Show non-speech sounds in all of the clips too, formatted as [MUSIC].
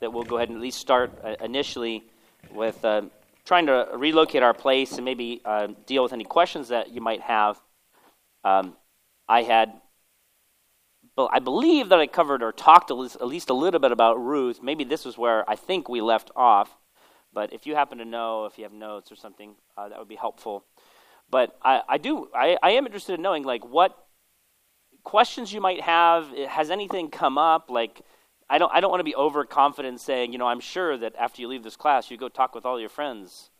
that we'll go ahead and at least start uh, initially with uh, trying to relocate our place and maybe uh, deal with any questions that you might have. Um, I had, I believe that I covered or talked at least a little bit about Ruth. Maybe this was where I think we left off. But if you happen to know, if you have notes or something, uh, that would be helpful. But I, I do, I, I am interested in knowing like what questions you might have. Has anything come up? Like, I don't, I don't want to be overconfident saying, you know, I'm sure that after you leave this class, you go talk with all your friends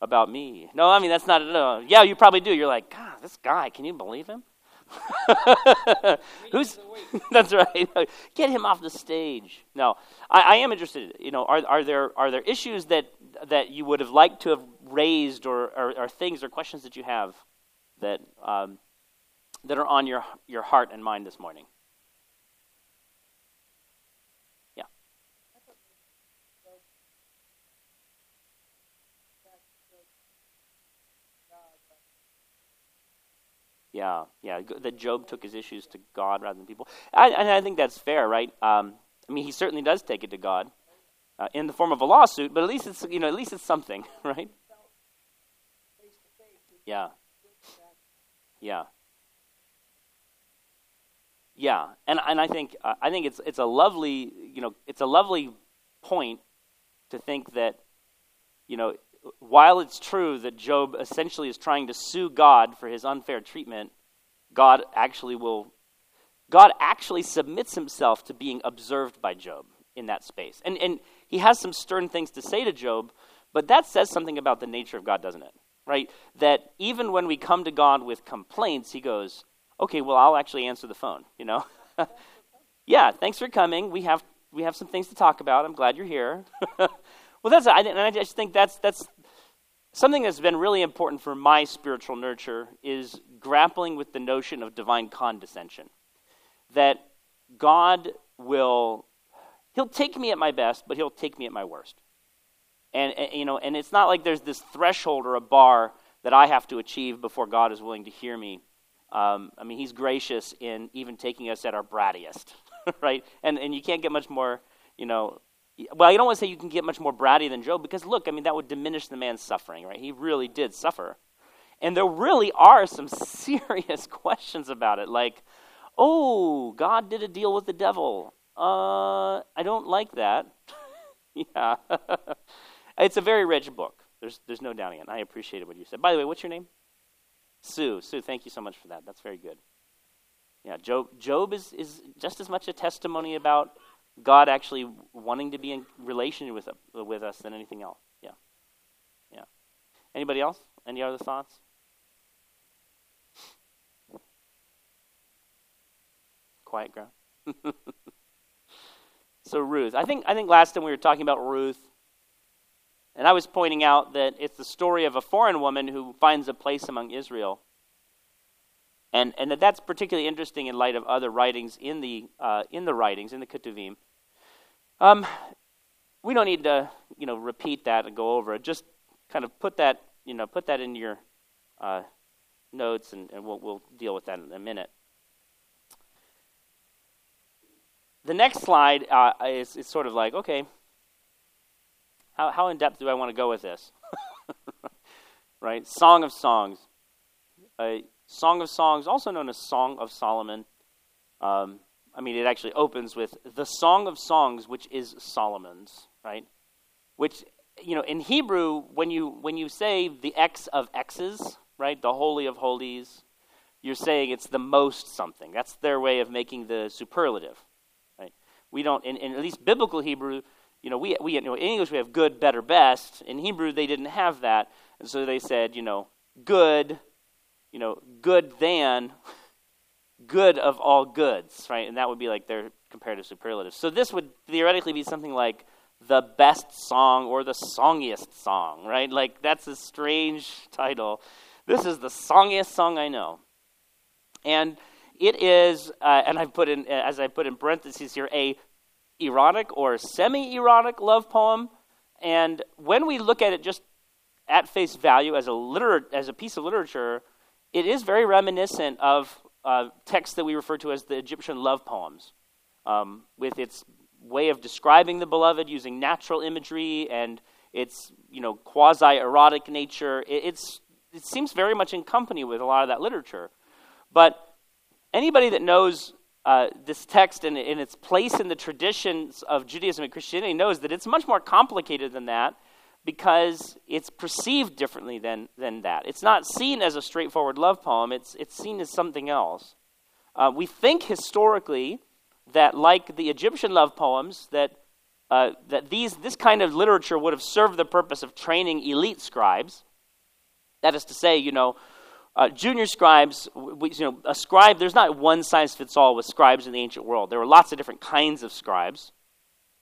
about me. No, I mean, that's not, no. Yeah, you probably do. You're like, God, this guy, can you believe him? [LAUGHS] Who's [LAUGHS] that's right. [LAUGHS] Get him off the stage. No, I, I, am interested. You know, are, are there are there issues that that you would have liked to have raised, or, or, or things or questions that you have that um, that are on your your heart and mind this morning? Yeah, yeah. That Job took his issues to God rather than people. I, and I think that's fair, right? Um, I mean, he certainly does take it to God uh, in the form of a lawsuit, but at least it's you know at least it's something, [LAUGHS] right? Yeah. Yeah. Yeah, and and I think uh, I think it's it's a lovely you know it's a lovely point to think that you know while it's true that Job essentially is trying to sue God for his unfair treatment, God actually will God actually submits himself to being observed by Job in that space. And and he has some stern things to say to Job, but that says something about the nature of God, doesn't it? Right? That even when we come to God with complaints, he goes, "Okay, well, I'll actually answer the phone," you know? [LAUGHS] yeah, thanks for coming. We have we have some things to talk about. I'm glad you're here. [LAUGHS] well, that's I, and I just think that's that's something that's been really important for my spiritual nurture is grappling with the notion of divine condescension. That God will He'll take me at my best, but he'll take me at my worst. And, and, you know, and it's not like there's this threshold or a bar that I have to achieve before God is willing to hear me. Um, I mean, He's gracious in even taking us at our brattiest, [LAUGHS] right? And and you can't get much more, you know. Well, you don't want to say you can get much more bratty than Job because look, I mean, that would diminish the man's suffering, right? He really did suffer, and there really are some [LAUGHS] serious questions about it, like, oh, God did a deal with the devil. Uh, I don't like that. [LAUGHS] yeah. [LAUGHS] it's a very rich book. There's, there's no doubting it. I appreciated what you said. By the way, what's your name? Sue. Sue, thank you so much for that. That's very good. Yeah, Job, Job is, is just as much a testimony about God actually wanting to be in relation with, with us than anything else. Yeah. Yeah. Anybody else? Any other thoughts? Quiet ground. [LAUGHS] So Ruth, I think I think last time we were talking about Ruth, and I was pointing out that it's the story of a foreign woman who finds a place among Israel, and and that that's particularly interesting in light of other writings in the uh, in the writings in the Ketuvim. Um, we don't need to you know repeat that and go over it. Just kind of put that you know put that in your uh, notes, and, and we'll we'll deal with that in a minute. the next slide uh, is, is sort of like, okay, how, how in depth do I want to go with this? [LAUGHS] right? Song of Songs. A Song of Songs, also known as Song of Solomon. Um, I mean, it actually opens with the Song of Songs, which is Solomon's, right? Which, you know, in Hebrew, when you, when you say the X of X's, right, the Holy of Holies, you're saying it's the most something. That's their way of making the superlative. We don't, in, in at least biblical Hebrew, you know, we, we you know, in English we have good, better, best. In Hebrew they didn't have that, and so they said, you know, good, you know, good than, [LAUGHS] good of all goods, right? And that would be like their comparative superlative. So this would theoretically be something like the best song or the songiest song, right? Like that's a strange title. This is the songiest song I know. And it is, uh, and I've put in, uh, as I put in parentheses here, a erotic or semi-erotic love poem. And when we look at it just at face value as a liter- as a piece of literature, it is very reminiscent of uh, texts that we refer to as the Egyptian love poems, um, with its way of describing the beloved using natural imagery and its you know quasi erotic nature. It, it's it seems very much in company with a lot of that literature. But anybody that knows uh, this text and, and its place in the traditions of Judaism and Christianity knows that it's much more complicated than that because it's perceived differently than, than that. It's not seen as a straightforward love poem, it's, it's seen as something else. Uh, we think historically that, like the Egyptian love poems, that, uh, that these, this kind of literature would have served the purpose of training elite scribes. That is to say, you know, uh, junior scribes, we, you know, a scribe, there's not one size fits all with scribes in the ancient world. There were lots of different kinds of scribes.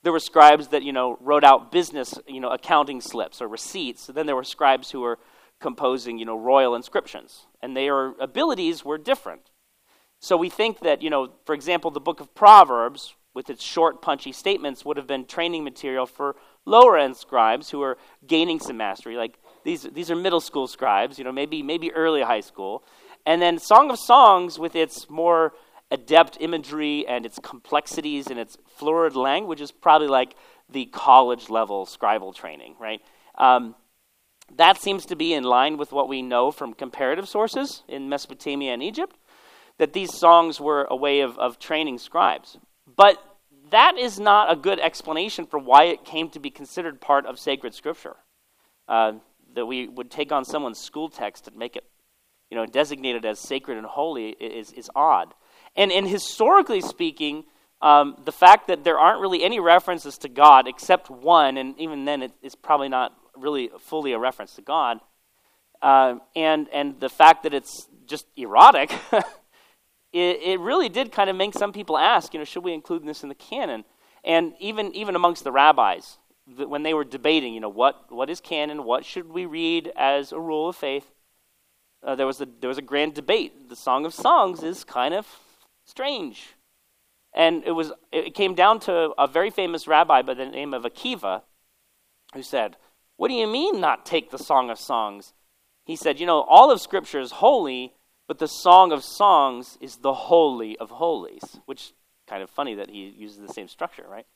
There were scribes that, you know, wrote out business, you know, accounting slips or receipts. then there were scribes who were composing, you know, royal inscriptions. And their abilities were different. So we think that, you know, for example, the book of Proverbs, with its short, punchy statements, would have been training material for lower end scribes who are gaining some mastery. Like these, these are middle school scribes, you know, maybe, maybe early high school. And then Song of Songs, with its more adept imagery and its complexities and its florid language, is probably like the college level scribal training, right? Um, that seems to be in line with what we know from comparative sources in Mesopotamia and Egypt, that these songs were a way of, of training scribes. But that is not a good explanation for why it came to be considered part of sacred scripture. Uh, that we would take on someone's school text and make it, you know, designated as sacred and holy is, is odd. And, and historically speaking, um, the fact that there aren't really any references to God except one, and even then it, it's probably not really fully a reference to God, uh, and, and the fact that it's just erotic, [LAUGHS] it, it really did kind of make some people ask, you know, should we include this in the canon? And even, even amongst the rabbis, when they were debating, you know, what, what is canon, what should we read as a rule of faith, uh, there, was a, there was a grand debate. The Song of Songs is kind of strange. And it, was, it came down to a very famous rabbi by the name of Akiva who said, What do you mean, not take the Song of Songs? He said, You know, all of Scripture is holy, but the Song of Songs is the holy of holies, which kind of funny that he uses the same structure, right?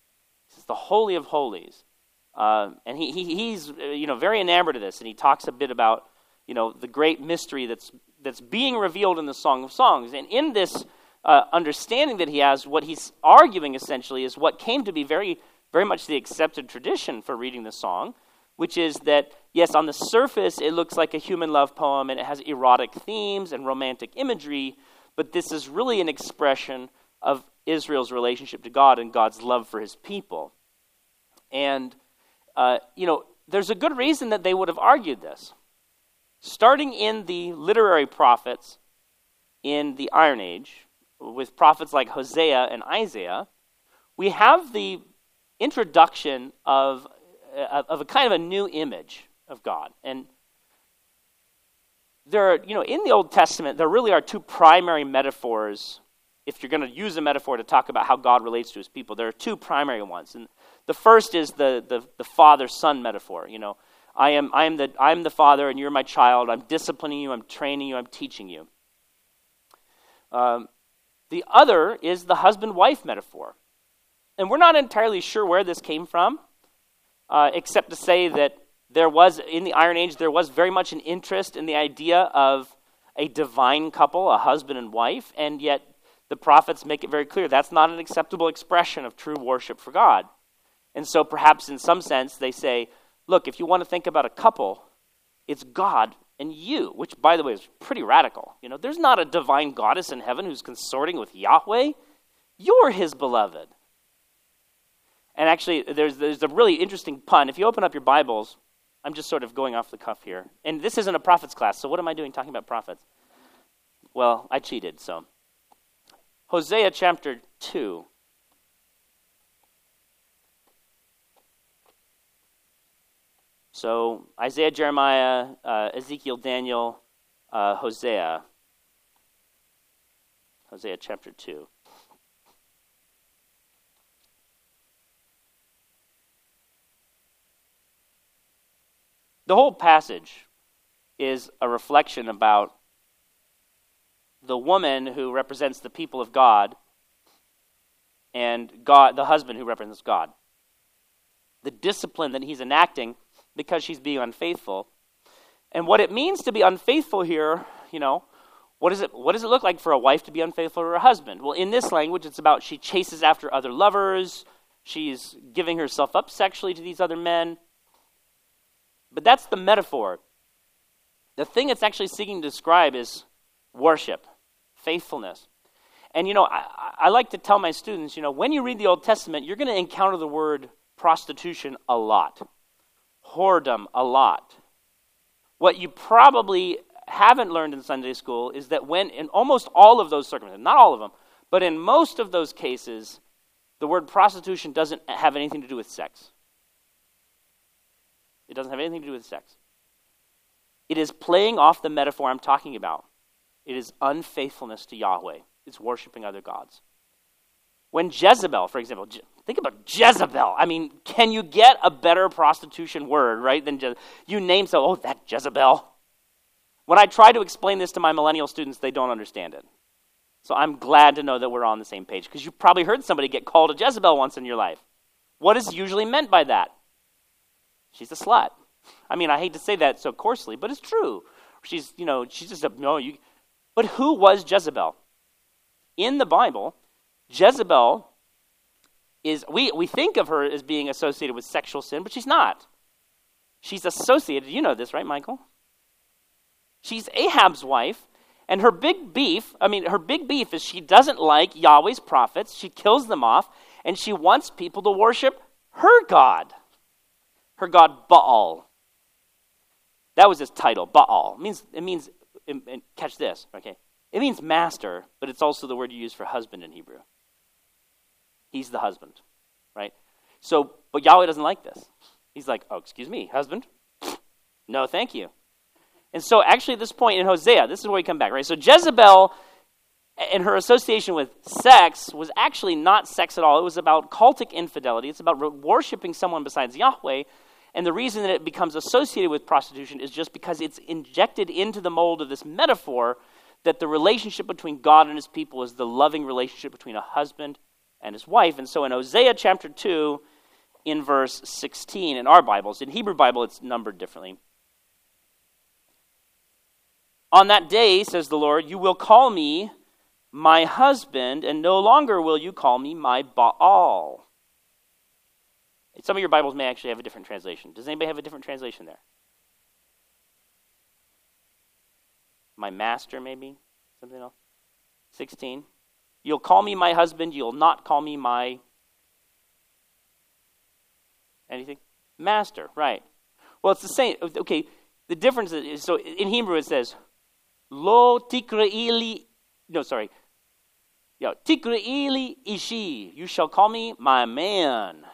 It's the holy of holies. Uh, and he, he, he's uh, you know, very enamored of this, and he talks a bit about you know, the great mystery that's, that's being revealed in the Song of Songs. And in this uh, understanding that he has, what he's arguing essentially is what came to be very, very much the accepted tradition for reading the song, which is that, yes, on the surface it looks like a human love poem and it has erotic themes and romantic imagery, but this is really an expression of Israel's relationship to God and God's love for his people. And uh, you know, there's a good reason that they would have argued this. Starting in the literary prophets in the Iron Age, with prophets like Hosea and Isaiah, we have the introduction of, uh, of a kind of a new image of God. And there are, you know, in the Old Testament, there really are two primary metaphors. If you're going to use a metaphor to talk about how God relates to his people, there are two primary ones. And the first is the, the, the father son metaphor. You know, I am, I, am the, I am the father and you're my child. I'm disciplining you, I'm training you, I'm teaching you. Um, the other is the husband wife metaphor. And we're not entirely sure where this came from, uh, except to say that there was, in the Iron Age, there was very much an interest in the idea of a divine couple, a husband and wife, and yet the prophets make it very clear that's not an acceptable expression of true worship for God. And so perhaps in some sense they say, look, if you want to think about a couple, it's God and you, which by the way is pretty radical. You know, there's not a divine goddess in heaven who's consorting with Yahweh. You're his beloved. And actually, there's, there's a really interesting pun. If you open up your Bibles, I'm just sort of going off the cuff here. And this isn't a prophets class, so what am I doing talking about prophets? Well, I cheated, so. Hosea chapter 2. So Isaiah, Jeremiah, uh, Ezekiel, Daniel, uh, Hosea. Hosea chapter 2. The whole passage is a reflection about the woman who represents the people of God and God, the husband who represents God. The discipline that he's enacting because she's being unfaithful. And what it means to be unfaithful here, you know, what, is it, what does it look like for a wife to be unfaithful to her husband? Well, in this language, it's about she chases after other lovers, she's giving herself up sexually to these other men. But that's the metaphor. The thing it's actually seeking to describe is worship, faithfulness. And, you know, I, I like to tell my students, you know, when you read the Old Testament, you're going to encounter the word prostitution a lot, whoredom a lot. What you probably haven't learned in Sunday school is that when, in almost all of those circumstances, not all of them, but in most of those cases, the word prostitution doesn't have anything to do with sex. It doesn't have anything to do with sex. It is playing off the metaphor I'm talking about. It is unfaithfulness to Yahweh. It's worshiping other gods. When Jezebel, for example, think about Jezebel. I mean, can you get a better prostitution word, right, than Je- you name so, oh, that Jezebel. When I try to explain this to my millennial students, they don't understand it. So I'm glad to know that we're on the same page because you probably heard somebody get called a Jezebel once in your life. What is usually meant by that? She's a slut. I mean, I hate to say that so coarsely, but it's true. She's, you know, she's just a no. You, but who was Jezebel? In the Bible, Jezebel is we we think of her as being associated with sexual sin, but she's not. She's associated. You know this, right, Michael? She's Ahab's wife, and her big beef. I mean, her big beef is she doesn't like Yahweh's prophets. She kills them off, and she wants people to worship her God her god Baal. That was his title, Baal. It means, it means catch this, okay? It means master, but it's also the word you use for husband in Hebrew. He's the husband, right? So, but Yahweh doesn't like this. He's like, oh, excuse me, husband? No, thank you. And so, actually, at this point in Hosea, this is where we come back, right? So, Jezebel and her association with sex was actually not sex at all. It was about cultic infidelity. It's about worshiping someone besides Yahweh. And the reason that it becomes associated with prostitution is just because it's injected into the mold of this metaphor that the relationship between God and his people is the loving relationship between a husband and his wife. And so in Hosea chapter 2, in verse 16, in our Bibles, in Hebrew Bible, it's numbered differently. On that day, says the Lord, you will call me my husband, and no longer will you call me my Baal. Some of your Bibles may actually have a different translation. Does anybody have a different translation there? My master, maybe? Something else? 16. You'll call me my husband, you'll not call me my. Anything? Master, right. Well, it's the same. Okay, the difference is so in Hebrew it says, Lo tikreili. No, sorry. Yo, tikreili ishi. You shall call me my man.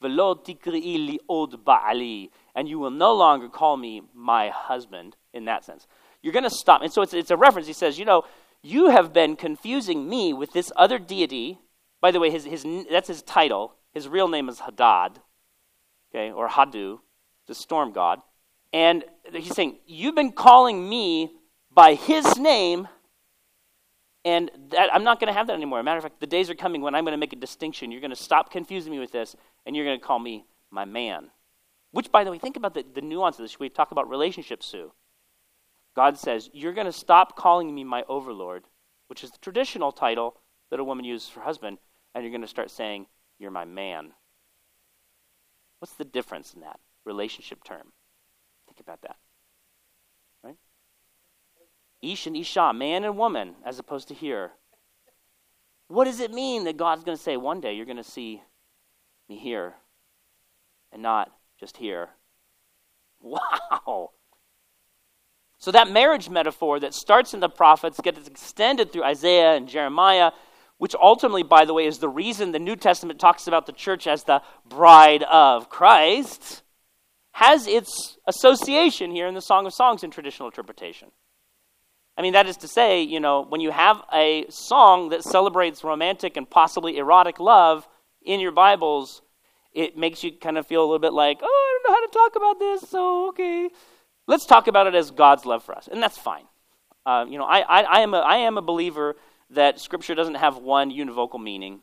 Velo tikreili od ba'ali. And you will no longer call me my husband in that sense. You're going to stop. And so it's, it's a reference. He says, you know, you have been confusing me with this other deity. By the way, his, his, that's his title. His real name is Hadad, okay, or Hadu, the storm god. And he's saying, You've been calling me by his name, and that, I'm not going to have that anymore. matter of fact, the days are coming when I'm going to make a distinction. You're going to stop confusing me with this, and you're going to call me my man. Which, by the way, think about the, the nuance of this. We talk about relationships, Sue. God says, You're going to stop calling me my overlord, which is the traditional title that a woman uses for husband, and you're going to start saying, You're my man. What's the difference in that relationship term? Think about that. Right? Ish and Isha, man and woman, as opposed to here. What does it mean that God's going to say, One day you're going to see me here and not just here? [LAUGHS] Wow. So that marriage metaphor that starts in the prophets gets extended through Isaiah and Jeremiah, which ultimately, by the way, is the reason the New Testament talks about the church as the bride of Christ, has its association here in the Song of Songs in traditional interpretation. I mean, that is to say, you know, when you have a song that celebrates romantic and possibly erotic love in your Bibles, it makes you kind of feel a little bit like, oh, I don't know how to talk about this, so okay. Let's talk about it as God's love for us, and that's fine. Uh, you know, I, I, I, am a, I am a believer that Scripture doesn't have one univocal meaning.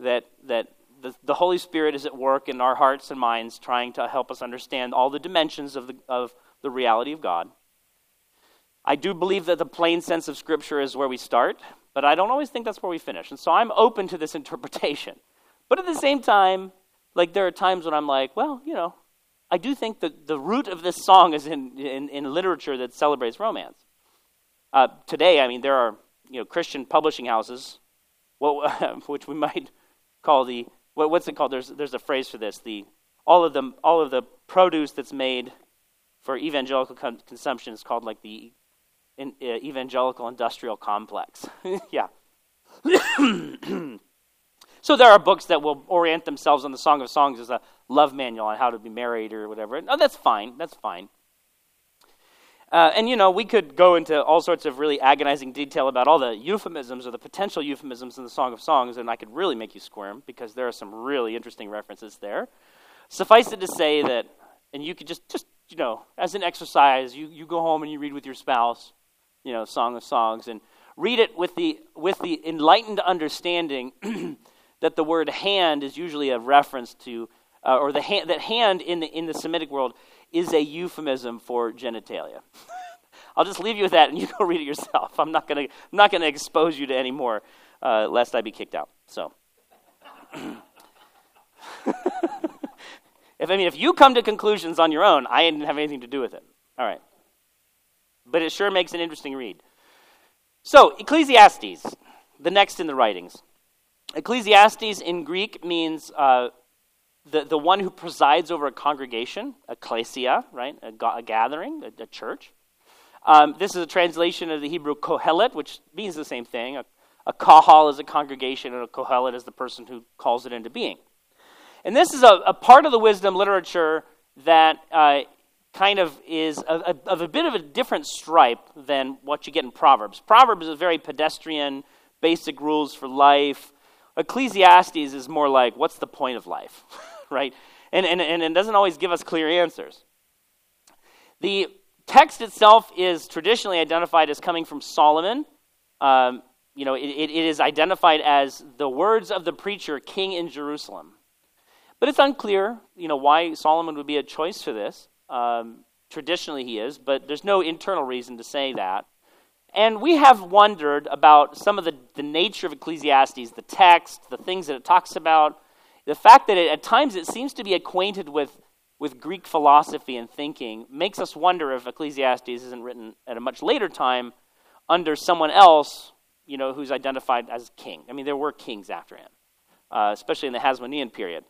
that, that the, the Holy Spirit is at work in our hearts and minds trying to help us understand all the dimensions of the, of the reality of God. I do believe that the plain sense of Scripture is where we start, but I don't always think that's where we finish. And so I'm open to this [LAUGHS] interpretation. But at the same time, like there are times when I'm like, well, you know, I do think that the root of this song is in, in, in literature that celebrates romance. Uh, today, I mean, there are you know Christian publishing houses, [LAUGHS] which we might call the what, what's it called? There's there's a phrase for this. The all of the all of the produce that's made for evangelical con- consumption is called like the in, uh, evangelical industrial complex. [LAUGHS] yeah. [CLEARS THROAT] so there are books that will orient themselves on the Song of Songs as a love manual on how to be married or whatever. Oh, that's fine. That's fine. Uh, and, you know, we could go into all sorts of really agonizing detail about all the euphemisms or the potential euphemisms in the Song of Songs, and I could really make you squirm because there are some really interesting references there. Suffice it to say that, and you could just, just you know, as an exercise, you, you go home and you read with your spouse, you know, Song of Songs, and read it with the, with the enlightened understanding [CLEARS THROAT] that the word hand is usually a reference to, uh, or the hand, that hand in the, in the Semitic world is a euphemism for genitalia. [LAUGHS] I'll just leave you with that, and you [LAUGHS] go read it yourself. I'm not going to expose you to any more, uh, lest I be kicked out. So, [LAUGHS] if I mean, if you come to conclusions on your own, I didn't have anything to do with it. All right, but it sure makes an interesting read. So, Ecclesiastes, the next in the writings. Ecclesiastes in Greek means uh, the, the one who presides over a congregation, ecclesia, right? A, a gathering, a, a church. Um, this is a translation of the Hebrew kohelet, which means the same thing. A, a kahal is a congregation, and a kohelet is the person who calls it into being. And this is a, a part of the wisdom literature that uh, kind of is a, of a bit of a different stripe than what you get in Proverbs. Proverbs is very pedestrian, basic rules for life. Ecclesiastes is more like, what's the point of life? [LAUGHS] right? And, and, and it doesn't always give us clear answers. The text itself is traditionally identified as coming from Solomon. Um, you know, it, it is identified as the words of the preacher, king in Jerusalem. But it's unclear, you know, why Solomon would be a choice for this. Um, traditionally, he is, but there's no internal reason to say that. And we have wondered about some of the, the nature of Ecclesiastes, the text, the things that it talks about, the fact that it, at times it seems to be acquainted with, with Greek philosophy and thinking makes us wonder if Ecclesiastes isn't written at a much later time under someone else, you know, who's identified as king. I mean, there were kings after him, uh, especially in the Hasmonean period.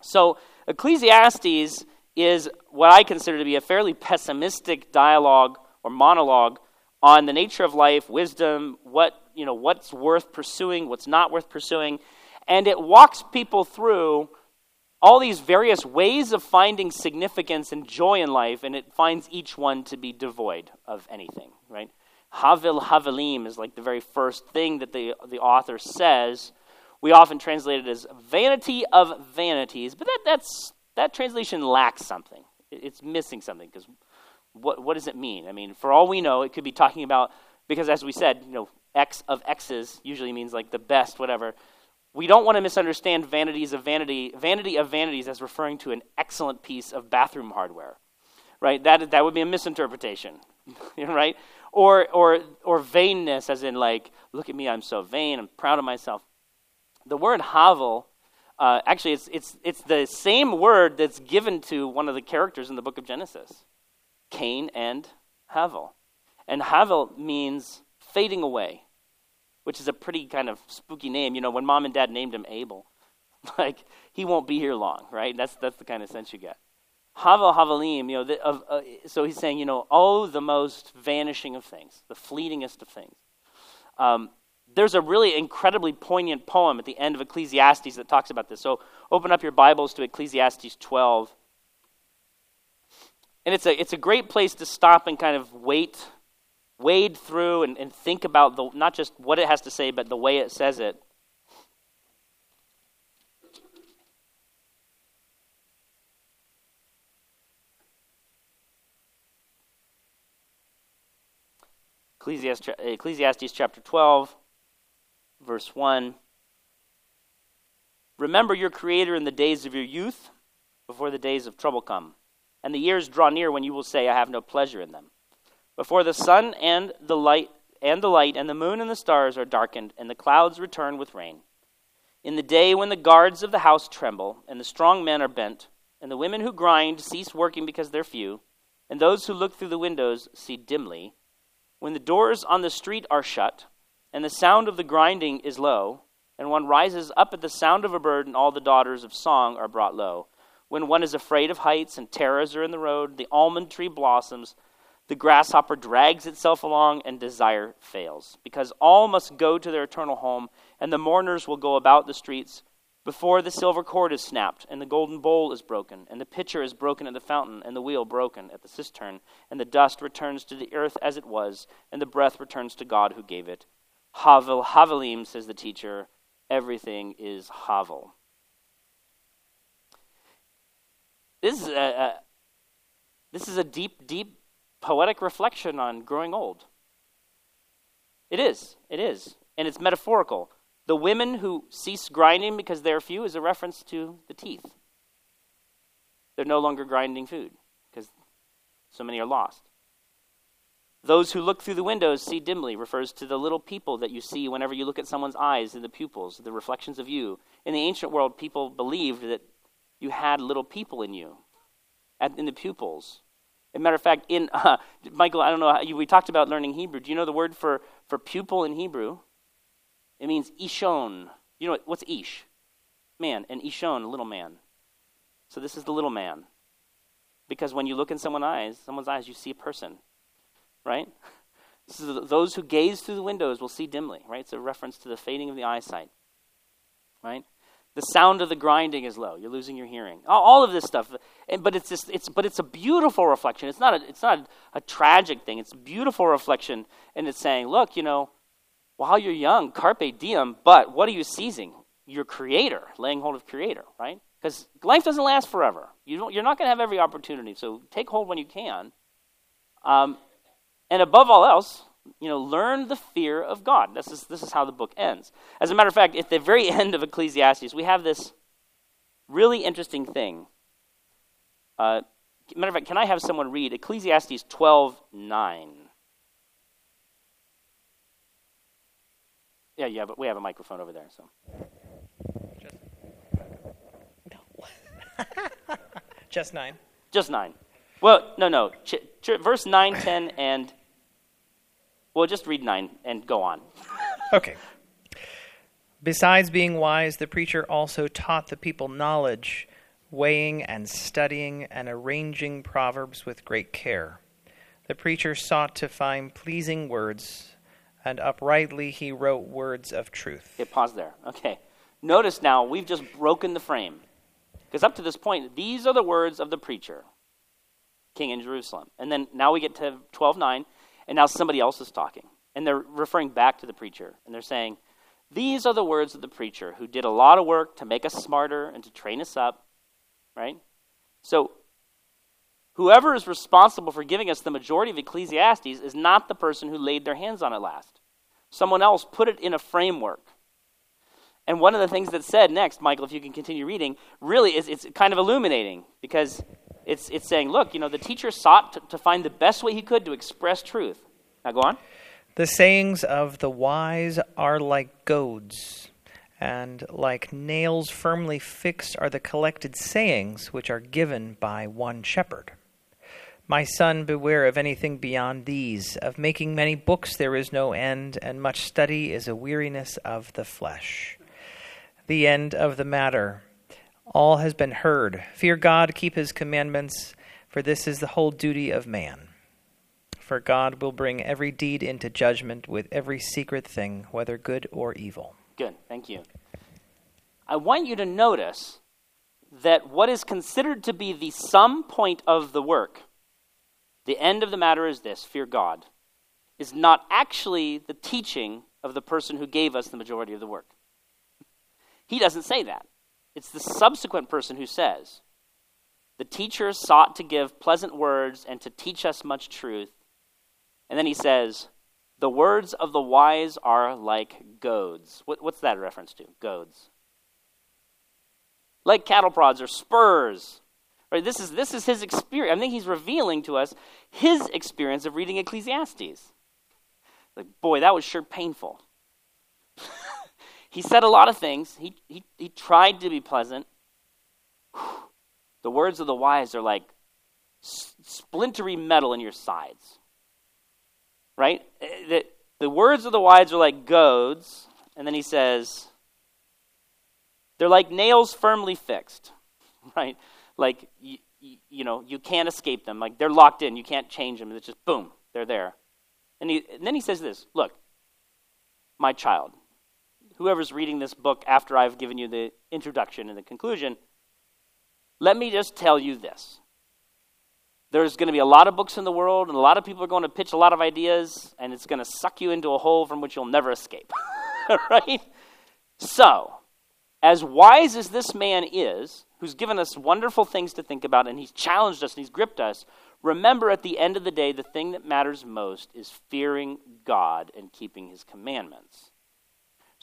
So Ecclesiastes is what I consider to be a fairly pessimistic dialogue or monologue on the nature of life, wisdom, what you know, what's worth pursuing, what's not worth pursuing, and it walks people through all these various ways of finding significance and joy in life, and it finds each one to be devoid of anything, right? Havil Havilim is like the very first thing that the, the author says. We often translate it as vanity of vanities, but that, that's, that translation lacks something. It's missing something because what, what does it mean? I mean, for all we know, it could be talking about, because as we said, you know, X of X's usually means like the best, whatever we don't want to misunderstand vanities of vanity, vanity of vanities as referring to an excellent piece of bathroom hardware, right? That, that would be a misinterpretation, [LAUGHS] right? Or, or, or vainness, as in like, look at me, I'm so vain, I'm proud of myself. The word havel, uh, actually, it's, it's, it's the same word that's given to one of the characters in the book of Genesis, Cain and Havel. And Havel means fading away which is a pretty kind of spooky name. You know, when mom and dad named him Abel, [LAUGHS] like he won't be here long, right? That's that's the kind of sense you get. Havel Havalim, you know, the, of, uh, so he's saying, you know, oh, the most vanishing of things, the fleetingest of things. Um, there's a really incredibly poignant poem at the end of Ecclesiastes that talks about this. So open up your Bibles to Ecclesiastes 12. And it's a, it's a great place to stop and kind of wait wade through and, and think about the, not just what it has to say, but the way it says it. Ecclesiastes, chapter 12, verse 1. Remember your Creator in the days of your youth, before the days of trouble come, and the years draw near when you will say, I have no pleasure in them. Before the sun and the light and the light and the moon and the stars are darkened, and the clouds return with rain. In the day when the guards of the house tremble, and the strong men are bent, and the women who grind cease working because they're few, and those who look through the windows see dimly, when the doors on the street are shut, and the sound of the grinding is low, and one rises up at the sound of a bird, and all the daughters of song are brought low. When one is afraid of heights, and terrors are in the road, the almond tree blossoms, the grasshopper drags itself along, and desire fails. Because all must go to their eternal home, and the mourners will go about the streets before the silver cord is snapped, and the golden bowl is broken, and the pitcher is broken at the fountain, and the wheel broken at the cistern, and the dust returns to the earth as it was, and the breath returns to God who gave it. Havel, Havelim, says the teacher, everything is Havel. This is a, a, this is a deep, deep poetic reflection on growing old. It is. It is. And it's metaphorical. The women who cease grinding because they're few is a reference to the teeth. They're no longer grinding food because so many are lost. Those who look through the windows see dimly refers to the little people that you see whenever you look at someone's eyes in the pupils, the reflections of you. In the ancient world, people believed that you had little people in you, in the pupils. As a matter of fact, in [LAUGHS] uh, Michael, I don't know, you, we talked about learning Hebrew. Do you know the word for, for pupil in Hebrew? It means ishon. You know what's ish? Man, and ishon, little man. So this is the little man. Because when you look in someone's eyes, someone's eyes, you see a person right? [LAUGHS] So those who gaze through the windows will see dimly, right? It's a reference to the fading of the eyesight, right? The sound of the grinding is low. You're losing your hearing. All of this stuff, but it's just, it's but it's a beautiful reflection. It's not a, it's not a, a tragic thing. It's a beautiful reflection, and it's saying, look, you know, while you're young, carpe diem. But what are you seizing? Your Creator, laying hold of Creator, right? Because life doesn't last forever. You don't, you're not going to have every opportunity. So take hold when you can. Um, and above all else, you know, learn the fear of God. This is, this is how the book ends. As a matter of fact, at the very [LAUGHS] end of Ecclesiastes, we have this really interesting thing. Uh, matter of fact, can I have someone read Ecclesiastes 12 9? Yeah, yeah, but we have a microphone over there, so. Just, no. Just nine. Just nine. Well, no, no. Ch- ch- verse 9, 10, and. Well, just read 9 and go on. [LAUGHS] okay. Besides being wise, the preacher also taught the people knowledge, weighing and studying and arranging proverbs with great care. The preacher sought to find pleasing words, and uprightly he wrote words of truth. Okay, pause there. Okay. Notice now, we've just broken the frame. Because up to this point, these are the words of the preacher king in Jerusalem. And then now we get to 12:9 and now somebody else is talking. And they're referring back to the preacher and they're saying, "These are the words of the preacher who did a lot of work to make us smarter and to train us up." Right? So whoever is responsible for giving us the majority of Ecclesiastes is not the person who laid their hands on it last. Someone else put it in a framework. And one of the things that's said next, Michael, if you can continue reading, really is it's kind of illuminating because it's, it's saying, look, you know, the teacher sought to, to find the best way he could to express truth. Now go on. The sayings of the wise are like goads, and like nails firmly fixed are the collected sayings which are given by one shepherd. My son, beware of anything beyond these. Of making many books there is no end, and much study is a weariness of the flesh. The end of the matter all has been heard. Fear God, keep his commandments, for this is the whole duty of man. For God will bring every deed into judgment with every secret thing, whether good or evil. Good, thank you. I want you to notice that what is considered to be the sum point of the work, the end of the matter is this fear God, is not actually the teaching of the person who gave us the majority of the work. He doesn't say that. It's the subsequent person who says, The teacher sought to give pleasant words and to teach us much truth. And then he says, The words of the wise are like goads. What, what's that reference to? Goads. like cattle prods or spurs. Right? This is this is his experience. I think he's revealing to us his experience of reading Ecclesiastes. Like, boy, that was sure painful. He said a lot of things. He, he, he tried to be pleasant. [SIGHS] The words of the wise are like splintery metal in your sides. Right? Eh, the, the words of the wise are like goads. And then he says, they're like nails firmly fixed. [LAUGHS] Right? Like, you, you, you know, you can't escape them. Like, they're locked in. You can't change them. It's just boom, they're there. And, he, and then he says this Look, my child, whoever's reading this book after I've given you the introduction and the conclusion, let me just tell you this. There's going to be a lot of books in the world, and a lot of people are going to pitch a lot of ideas, and it's going to suck you into a hole from which you'll never escape. [LAUGHS] right? So, as wise as this man is, who's given us wonderful things to think about, and he's challenged us and he's gripped us, remember at the end of the day, the thing that matters most is fearing God and keeping his commandments.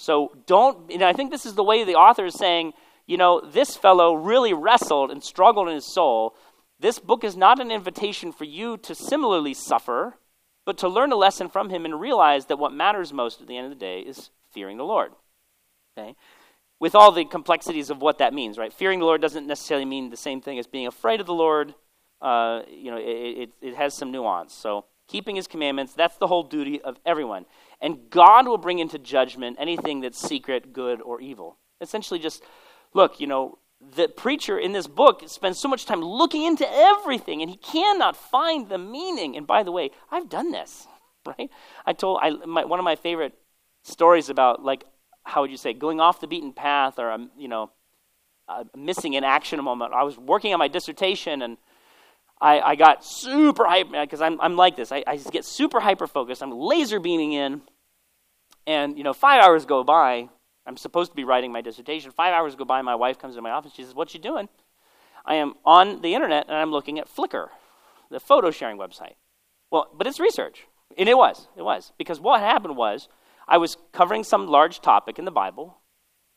So don't, know, I think this is the way the author is saying, you know, this fellow really wrestled and struggled in his soul. This book is not an invitation for you to similarly suffer, but to learn a lesson from him and realize that what matters most at the end of the day is fearing the Lord. Okay? With all the complexities of what that means, right? Fearing the Lord doesn't necessarily mean the same thing as being afraid of the Lord. Uh, you know, it, it, it has some nuance. So, keeping his commandments, that's the whole duty of everyone. And God will bring into judgment anything that's secret, good, or evil. Essentially, just look, you know, the preacher in this book spends so much time looking into everything and he cannot find the meaning. And by the way, I've done this, [LAUGHS] right? I told I, my, one of my favorite stories about, like, how would you say, going off the beaten path or, um, you know, uh, missing an action moment. I was working on my dissertation and I, I got super hyper because I'm, I'm like this. I, I get super hyper focused. I'm laser beaming in, and you know, five hours go by. I'm supposed to be writing my dissertation. Five hours go by. My wife comes into my office. She says, "What you doing?" I am on the internet and I'm looking at Flickr, the photo sharing website. Well, but it's research, and it was. It was because what happened was I was covering some large topic in the Bible,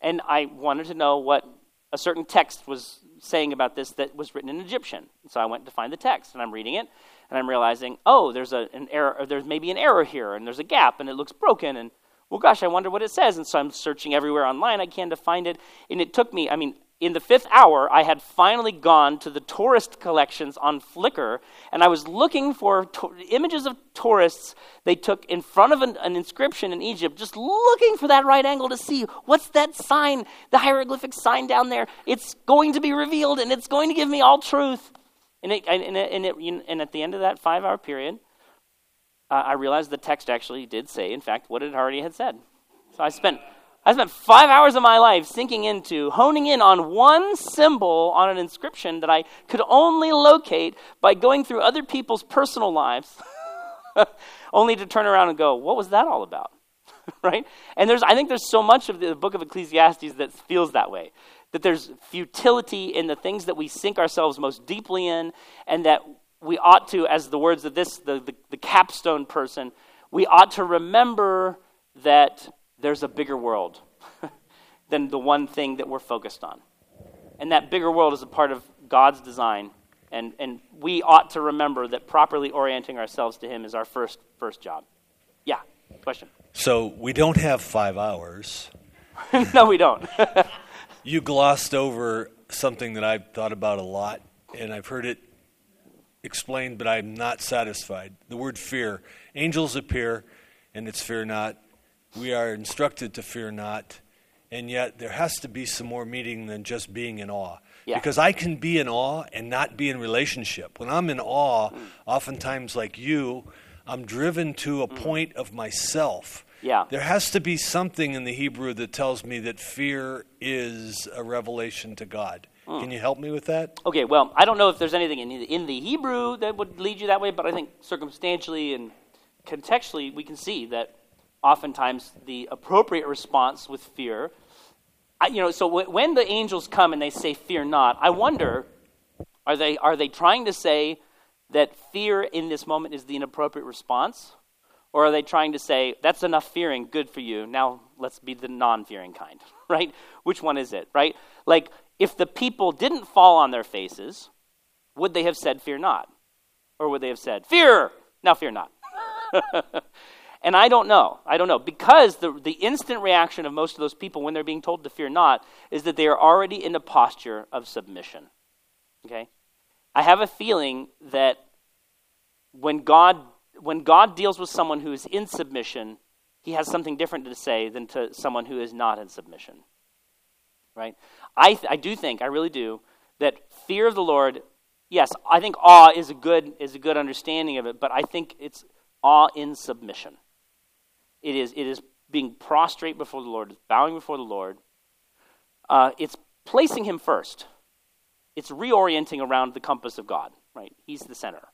and I wanted to know what a certain text was saying about this that was written in Egyptian. So I went to find the text, and I'm reading it, and I'm realizing, oh, there's a, an error, there's maybe an error here, and there's a gap, and it looks broken, and well, gosh, I wonder what it says. And so I'm searching everywhere online I can to find it, and it took me, I mean, in the fifth hour, I had finally gone to the tourist collections on Flickr, and I was looking for to- images of tourists they took in front of an, an, inscription in Egypt, just looking for that right angle to see what's that sign, the hieroglyphic sign down there. It's going to be revealed, and it's going to give me all truth. And, it, and, it, and, it, and at the end of that five hour period, uh, I realized the text actually did say, in fact, what it already had said. So I spent I spent five hours of my life sinking into, honing in on one symbol on an inscription that I could only locate by going through other people's personal lives, [LAUGHS] only to turn around and go, what was that all about? [LAUGHS] right? And there's, I think there's so much of the book of Ecclesiastes that feels that way. That there's futility in the things that we sink ourselves most deeply in, and that we ought to, as the words of this, the, the, the capstone person, we ought to remember that there's a bigger world [LAUGHS] than the one thing that we're focused on. And that bigger world is a part of God's design. And, and we ought to remember that properly orienting ourselves to Him is our first, first job. Yeah, question. So we don't have five hours. [LAUGHS] no, we don't. [LAUGHS] you glossed over something that I've thought about a lot, and I've heard it explained, but I'm not satisfied. The word fear. Angels appear, and it's fear not we are instructed to fear not, and yet there has to be some more meaning than just being in awe. Yeah. Because I can be in awe and not be in relationship. When I'm in awe, mm. oftentimes like you, I'm driven to a mm. point of myself. Yeah. There has to be something in the Hebrew that tells me that fear is a revelation to God. Mm. Can you help me with that? Okay, well, I don't know if there's anything in the, in the Hebrew that would lead you that way, but I think circumstantially and contextually, we can see that oftentimes the appropriate response with fear. I, you know, so w- when the angels come and they say, "Fear not," I wonder, are they are they trying to say that fear in this moment is the inappropriate response, or are they trying to say that's enough fearing, good for you? Now let's be the non-fearing kind, [LAUGHS] right? Which one is it, right? Like if the people didn't fall on their faces, would they have said, Fear not? Or would they have said, Fear! Now fear not. [LAUGHS] and I don't know. I don't know. Because the, the instant reaction of most of those people when they're being told to fear not is that they are already in a posture of submission. Okay? I have a feeling that when God when God deals with someone who is in submission, he has something different to say than to someone who is not in submission. Right? I, th- I do think, I really do, that fear of the Lord, yes, I think awe is a good is a good understanding of it, but I think it's awe in submission. It is it is being prostrate before the Lord, bowing before the Lord. Uh, it's placing Him first. It's reorienting around the compass of God. Right? He's the center.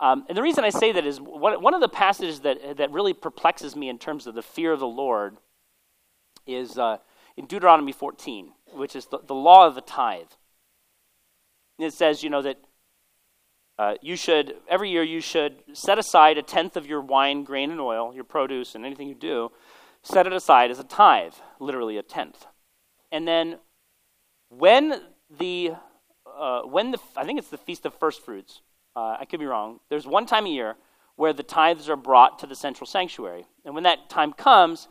Um, and the reason I say that is one of the passages that, that really perplexes me in terms of the fear of the Lord is uh, in Deuteronomy 14, which is the, the law of the tithe. And it says, you know, that uh, you should, every year, you should set aside a tenth of your wine, grain, and oil, your produce, and anything you do, set it aside as a tithe, literally a tenth. And then when the, uh, when the, I think it's the Feast of First Fruits, uh, I could be wrong. There's one time a year where the tithes are brought to the central sanctuary. And when that time comes,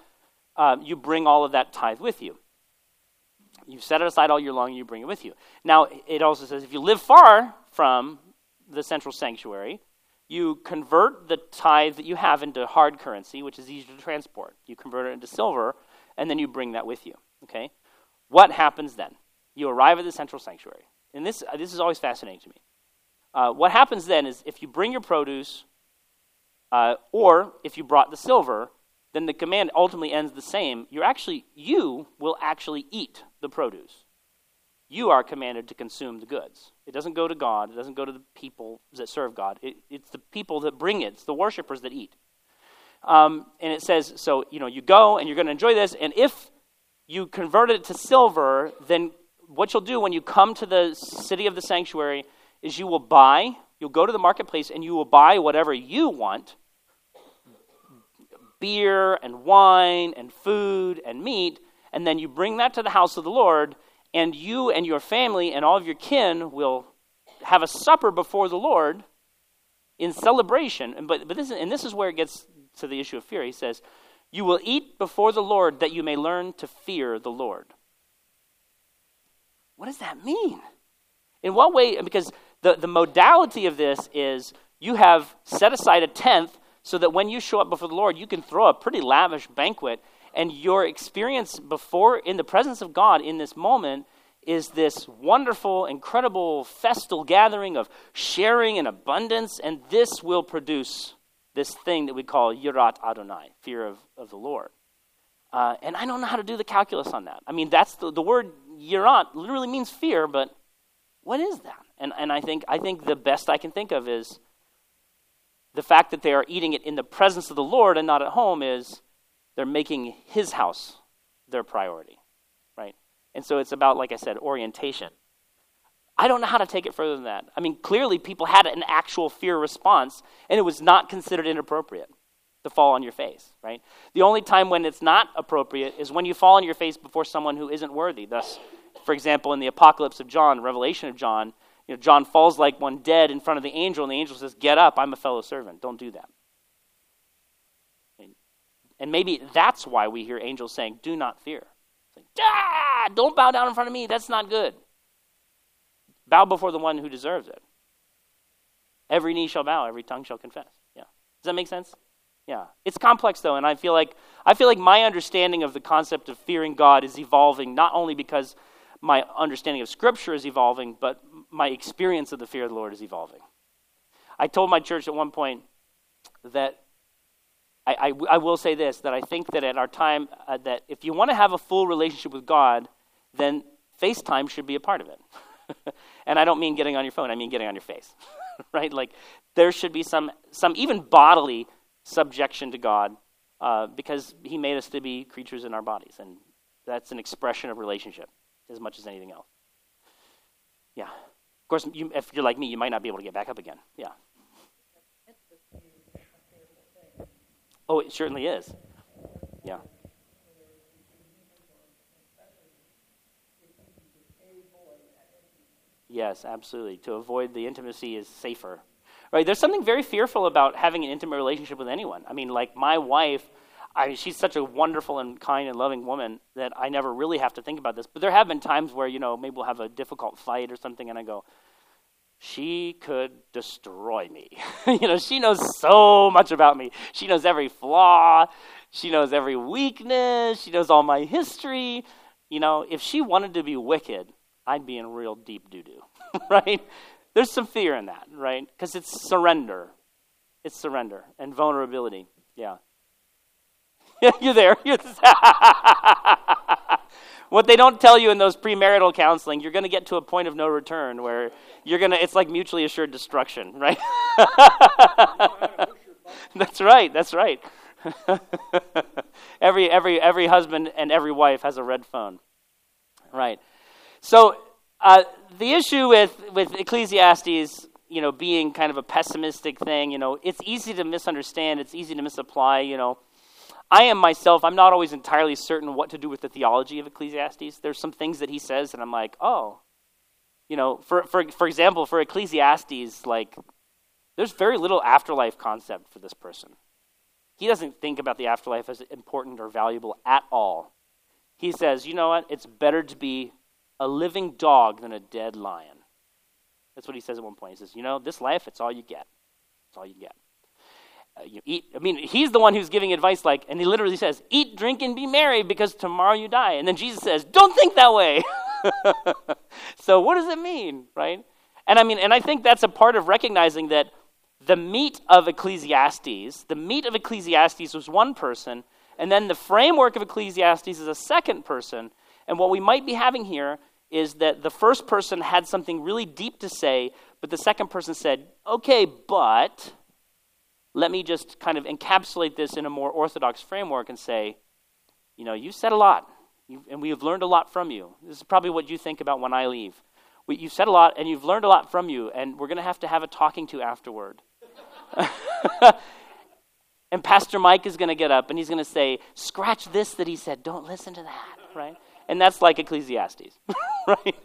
uh, you bring all of that tithe with you. You set it aside all year long and you bring it with you. Now, it also says if you live far from the central sanctuary, you convert the tithe that you have into hard currency, which is easy to transport. You convert it into silver, and then you bring that with you. Okay? What happens then? You arrive at the central sanctuary. And this, this is always fascinating to me. Uh, what happens then is if you bring your produce, uh, or if you brought the silver, then the command ultimately ends the same. You're actually, you will actually eat the produce. You are commanded to consume the goods. It doesn't go to God. It doesn't go to the people that serve God. It, it's the people that bring it. It's the worshipers that eat. Um, and it says, so, you know, you go and you're going to enjoy this. And if you convert it to silver, then what you'll do when you come to the city of the sanctuary – is you will buy, you'll go to the marketplace and you will buy whatever you want beer and wine and food and meat, and then you bring that to the house of the Lord, and you and your family and all of your kin will have a supper before the Lord in celebration. And, but, but this, and this is where it gets to the issue of fear. He says, You will eat before the Lord that you may learn to fear the Lord. What does that mean? In what way? Because the, the modality of this is you have set aside a tenth so that when you show up before the Lord, you can throw a pretty lavish banquet. And your experience before, in the presence of God in this moment, is this wonderful, incredible festal gathering of sharing and abundance. And this will produce this thing that we call Yirat Adonai, fear of, of the Lord. Uh, and I don't know how to do the calculus on that. I mean, that's the, the word Yirat literally means fear, but what is that? And, and I, think, I think the best I can think of is the fact that they are eating it in the presence of the Lord and not at home is they're making his house their priority, right? And so it's about, like I said, orientation. I don't know how to take it further than that. I mean, clearly people had an actual fear response, and it was not considered inappropriate to fall on your face, right? The only time when it's not appropriate is when you fall on your face before someone who isn't worthy. Thus, for example, in the Apocalypse of John, Revelation of John, you know, John falls like one dead in front of the angel, and the angel says, Get up, I'm a fellow servant. Don't do that. And maybe that's why we hear angels saying, Do not fear. Like, ah, don't bow down in front of me. That's not good. Bow before the one who deserves it. Every knee shall bow, every tongue shall confess. Yeah. Does that make sense? Yeah. It's complex though, and I feel like I feel like my understanding of the concept of fearing God is evolving not only because my understanding of Scripture is evolving, but my experience of the fear of the Lord is evolving. I told my church at one point that I, I, I will say this that I think that at our time, uh, that if you want to have a full relationship with God, then FaceTime should be a part of it. [LAUGHS] and I don't mean getting on your phone, I mean getting on your face. [LAUGHS] right? Like there should be some, some even bodily subjection to God uh, because He made us to be creatures in our bodies. And that's an expression of relationship as much as anything else. Yeah. Of course, you, if you're like me, you might not be able to get back up again. Yeah. Oh, it certainly is. Yeah. Yes, absolutely. To avoid the intimacy is safer. Right? There's something very fearful about having an intimate relationship with anyone. I mean, like my wife, I, mean, she's such a wonderful and kind and loving woman that I never really have to think about this. But there have been times where, you know, maybe we'll have a difficult fight or something, and I go, she could destroy me. [LAUGHS] you know, she knows so much about me. She knows every flaw, she knows every weakness, she knows all my history. You know, if she wanted to be wicked, I'd be in real deep doo doo, [LAUGHS] right? There's some fear in that, right? Because it's surrender. It's surrender and vulnerability. Yeah. [LAUGHS] Yeah, you're there. You're what they don't tell you in those premarital counseling, you're going to get to a point of no return where you're going to, it's like mutually assured destruction, right? [LAUGHS] that's right, that's right. [LAUGHS] every, every, every husband and every wife has a red phone. Right. So uh, the issue with, with Ecclesiastes, you know, being kind of a pessimistic thing, you know, it's easy to misunderstand, it's easy to misapply, you know. I am myself, I'm not always entirely certain what to do with the theology of Ecclesiastes. There's some things that he says, and I'm like, oh. You know, for, for, for example, for Ecclesiastes, like, there's very little afterlife concept for this person. He doesn't think about the afterlife as important or valuable at all. He says, you know what? It's better to be a living dog than a dead lion. That's what he says at one point. He says, you know, this life, it's all you get. It's all you get uh, you eat. I mean, he's the one who's giving advice, like, and he literally says, "Eat, drink, and be merry, because tomorrow you die." And then Jesus says, "Don't think that way." [LAUGHS] so, what does it mean, right? And I mean, and I think that's a part of recognizing that the meat of Ecclesiastes, the meat of Ecclesiastes was one person, and then the framework of Ecclesiastes is a second person. And what we might be having here is that the first person had something really deep to say, but the second person said, "Okay, but." Let me just kind of encapsulate this in a more orthodox framework and say, you know, you said a lot, you, and we have learned a lot from you. This is probably what you think about when I leave. We, you've said a lot, and you've learned a lot from you, and we're going to have to have a talking to afterward. [LAUGHS] and Pastor Mike is going to get up and he's going to say, scratch this that he said, don't listen to that, right? And that's like Ecclesiastes, [LAUGHS] right?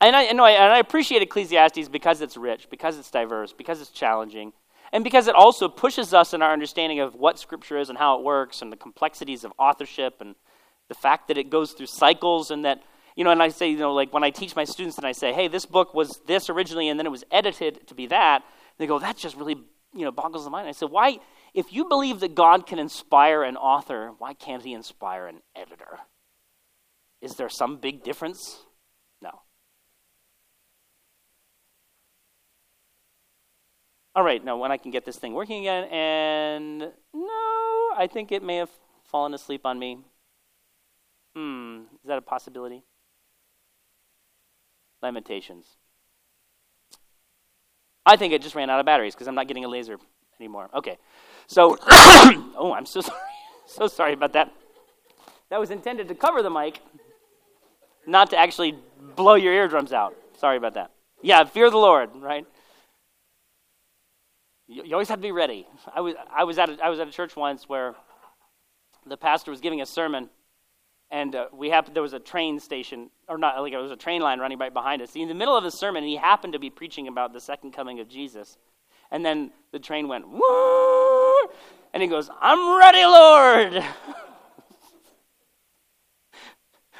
And I, and I, and I appreciate Ecclesiastes because it's rich, because it's diverse, because it's challenging, and because it also pushes us in our understanding of what Scripture is and how it works, and the complexities of authorship, and the fact that it goes through cycles, and that, you know, and I say, you know, like when I teach my students and I say, hey, this book was this originally, and then it was edited to be that, they go, that just really, you know, boggles the mind. I said, why, if you believe that God can inspire an author, why can't he inspire an editor? Is there some big difference? All right, now when I can get this thing working again, and no, I think it may have fallen asleep on me. Hmm, is that a possibility? Lamentations. I think it just ran out of batteries because I'm not getting a laser anymore. Okay, so, [COUGHS] oh, I'm so [LAUGHS] sorry. so sorry about that. That was intended to cover the mic, not to actually blow your eardrums out. Sorry about that. Yeah, fear the Lord, right? You, you always have to be ready. I was, I, was at a, I was at a church once where the pastor was giving a sermon, and uh, we happened, there was a train station, or not, like it was a train line running right behind us. In the middle of his sermon, he happened to be preaching about the second coming of Jesus. And then the train went, Woo! and he goes, I'm ready, Lord. [LAUGHS]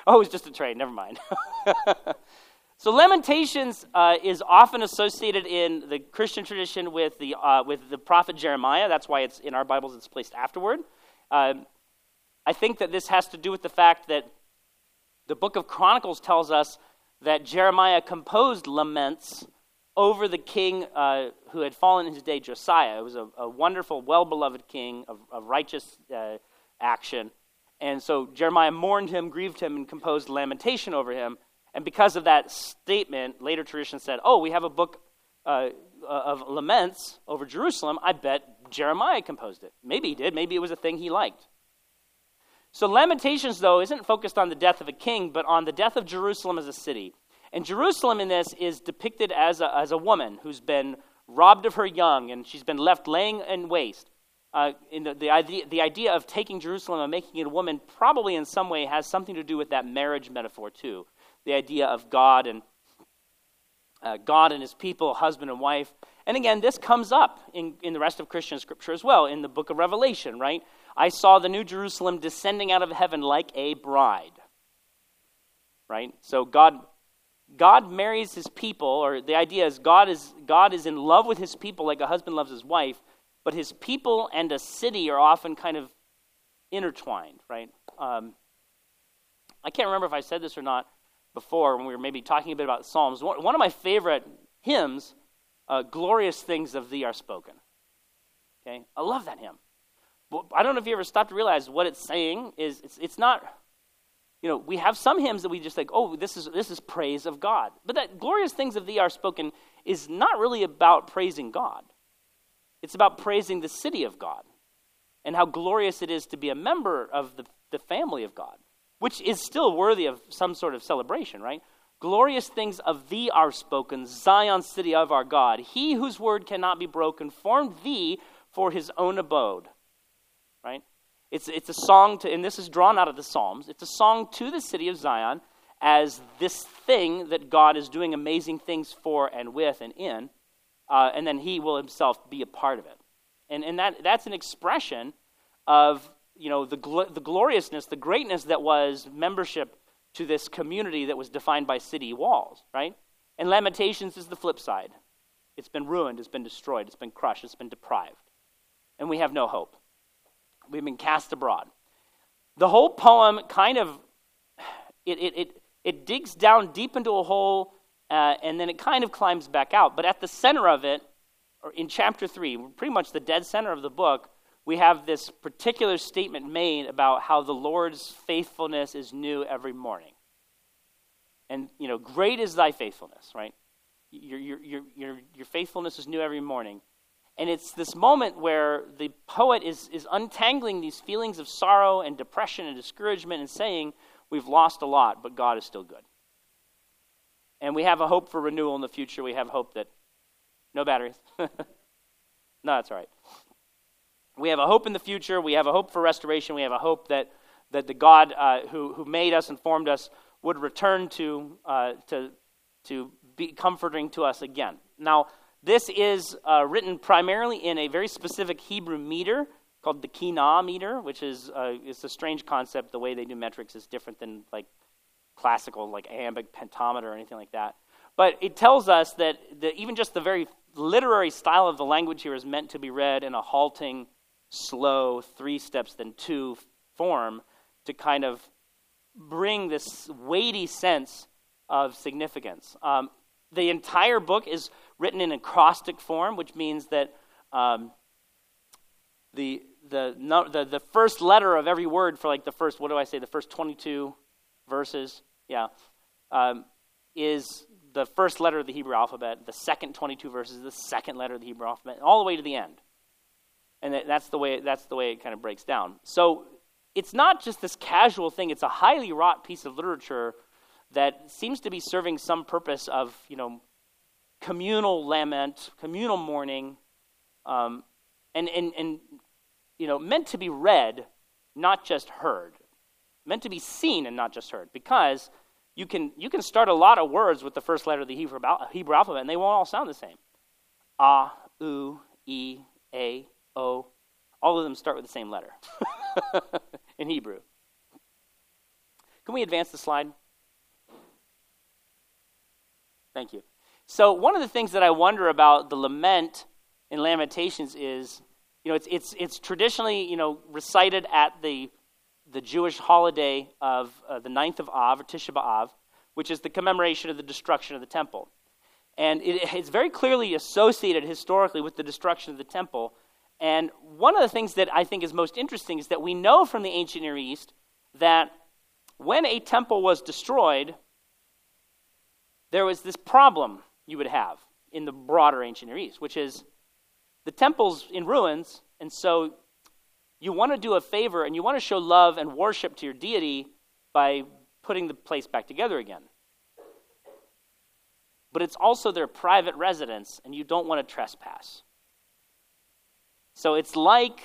oh, it was just a train, never mind. [LAUGHS] So Lamentations uh, is often associated in the Christian tradition with the, uh, with the prophet Jeremiah. That's why it's in our Bibles it's placed afterward. Uh, I think that this has to do with the fact that the book of Chronicles tells us that Jeremiah composed laments over the king uh, who had fallen in his day, Josiah. It was a, a wonderful, well beloved king of, of righteous uh, action. And so Jeremiah mourned him, grieved him, and composed lamentation over him. And because of that statement, later tradition said, oh, we have a book uh, of laments over Jerusalem. I bet Jeremiah composed it. Maybe he did. Maybe it was a thing he liked. So, Lamentations, though, isn't focused on the death of a king, but on the death of Jerusalem as a city. And Jerusalem in this is depicted as a, as a woman who's been robbed of her young and she's been left laying in waste. Uh, in the, the, idea, the idea of taking Jerusalem and making it a woman probably in some way has something to do with that marriage metaphor, too the idea of God and uh, God and his people, husband and wife. And again, this comes up in, in the rest of Christian scripture as well, in the book of Revelation, right? I saw the new Jerusalem descending out of heaven like a bride. Right? So God God marries his people, or the idea is God is God is in love with his people like a husband loves his wife, but his people and a city are often kind of intertwined, right? Um, I can't remember if I said this or not before when we were maybe talking a bit about Psalms. One, of my favorite hymns uh, glorious things of thee are spoken. Okay? I love that hymn. But I don't know if you ever stopped to realize what it's saying is it's, it's not, you know, we have some hymns that we just think, oh, this is, this is praise of God. But that glorious things of thee are spoken is not really about praising God. It's about praising the city of God and how glorious it is to be a member of the, the family of God, which is still worthy of some sort of celebration, right? Glorious things of thee are spoken, Zion, city of our God. He whose word cannot be broken formed thee for his own abode. Right? It's, it's a song to, and this is drawn out of the Psalms, it's a song to the city of Zion as this thing that God is doing amazing things for and with and in, uh, and then he will himself be a part of it. And, and that, that's an expression of you know, the, gl- the gloriousness, the greatness that was membership to this community that was defined by city walls, right? And Lamentations is the flip side. It's been ruined, it's been destroyed, it's been crushed, it's been deprived. And we have no hope. We've been cast abroad. The whole poem kind of it it it, it digs down deep into a hole uh, and then it kind of climbs back out. But at the center of it, or in chapter three, pretty much the dead center of the book, we have this particular statement made about how the Lord's faithfulness is new every morning. And, you know, great is thy faithfulness, right? Your, your, your, your, your faithfulness is new every morning. And it's this moment where the poet is, is untangling these feelings of sorrow and depression and discouragement and saying, We've lost a lot, but God is still good. And we have a hope for renewal in the future. We have hope that. No batteries. [LAUGHS] no, that's all right we have a hope in the future. We have a hope for restoration. We have a hope that, that the God uh, who, who made us and formed us would return to, uh, to, to be comforting to us again. Now, this is uh, written primarily in a very specific Hebrew meter called the Kinah meter, which is uh, it's a strange concept. The way they do metrics is different than like classical, like iambic pentameter or anything like that. But it tells us that the, even just the very literary style of the language here is meant to be read in a halting slow, three steps, then two form to kind of bring this weighty sense of significance. Um, the entire book is written in acrostic form, which means that um, the, the, no, the, the first letter of every word for like the first, what do I say, the first 22 verses, yeah, um, is the first letter of the Hebrew alphabet. The second 22 verses, the second letter of the Hebrew alphabet, all the way to the end and that's the way that's the way it kind of breaks down. So it's not just this casual thing; it's a highly wrought piece of literature that seems to be serving some purpose of you know communal lament, communal mourning, um, and and and you know meant to be read, not just heard, meant to be seen and not just heard, because you can you can start a lot of words with the first letter of the Hebrew, Hebrew alphabet, and they won't all sound the same. Ah, e, a, O, all of them start with the same letter [LAUGHS] in Hebrew. Can we advance the slide? Thank you. So, one of the things that I wonder about the lament in Lamentations is, you know, it's, it's, it's traditionally, you know, recited at the, the Jewish holiday of uh, the ninth of Av, or Tisha B'Av, which is the commemoration of the destruction of the temple. And it, it's very clearly associated historically with the destruction of the temple and one of the things that I think is most interesting is that we know from the ancient Near East that when a temple was destroyed, there was this problem you would have in the broader ancient Near East, which is the temple's in ruins, and so you want to do a favor and you want to show love and worship to your deity by putting the place back together again. But it's also their private residence, and you don't want to trespass. So it's like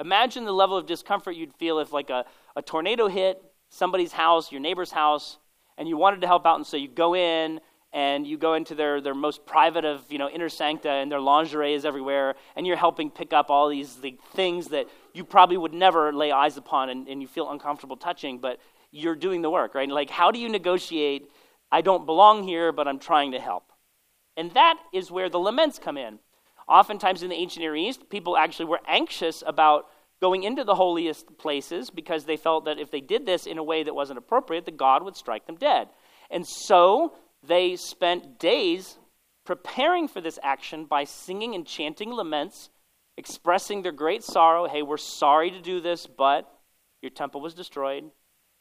imagine the level of discomfort you'd feel if, like, a, a tornado hit somebody's house, your neighbor's house, and you wanted to help out, and so you go in and you go into their, their most private of you know inner sancta and their lingerie is everywhere and you're helping pick up all these the things that you probably would never lay eyes upon and, and you feel uncomfortable touching but you're doing the work right? Like how do you negotiate i don't belong here but i'm trying to help? And that is where the laments come in oftentimes in the ancient near east people actually were anxious about going into the holiest places because they felt that if they did this in a way that wasn't appropriate that god would strike them dead and so they spent days preparing for this action by singing and chanting laments, expressing their great sorrow. Hey, we're sorry to do this, but your temple was destroyed.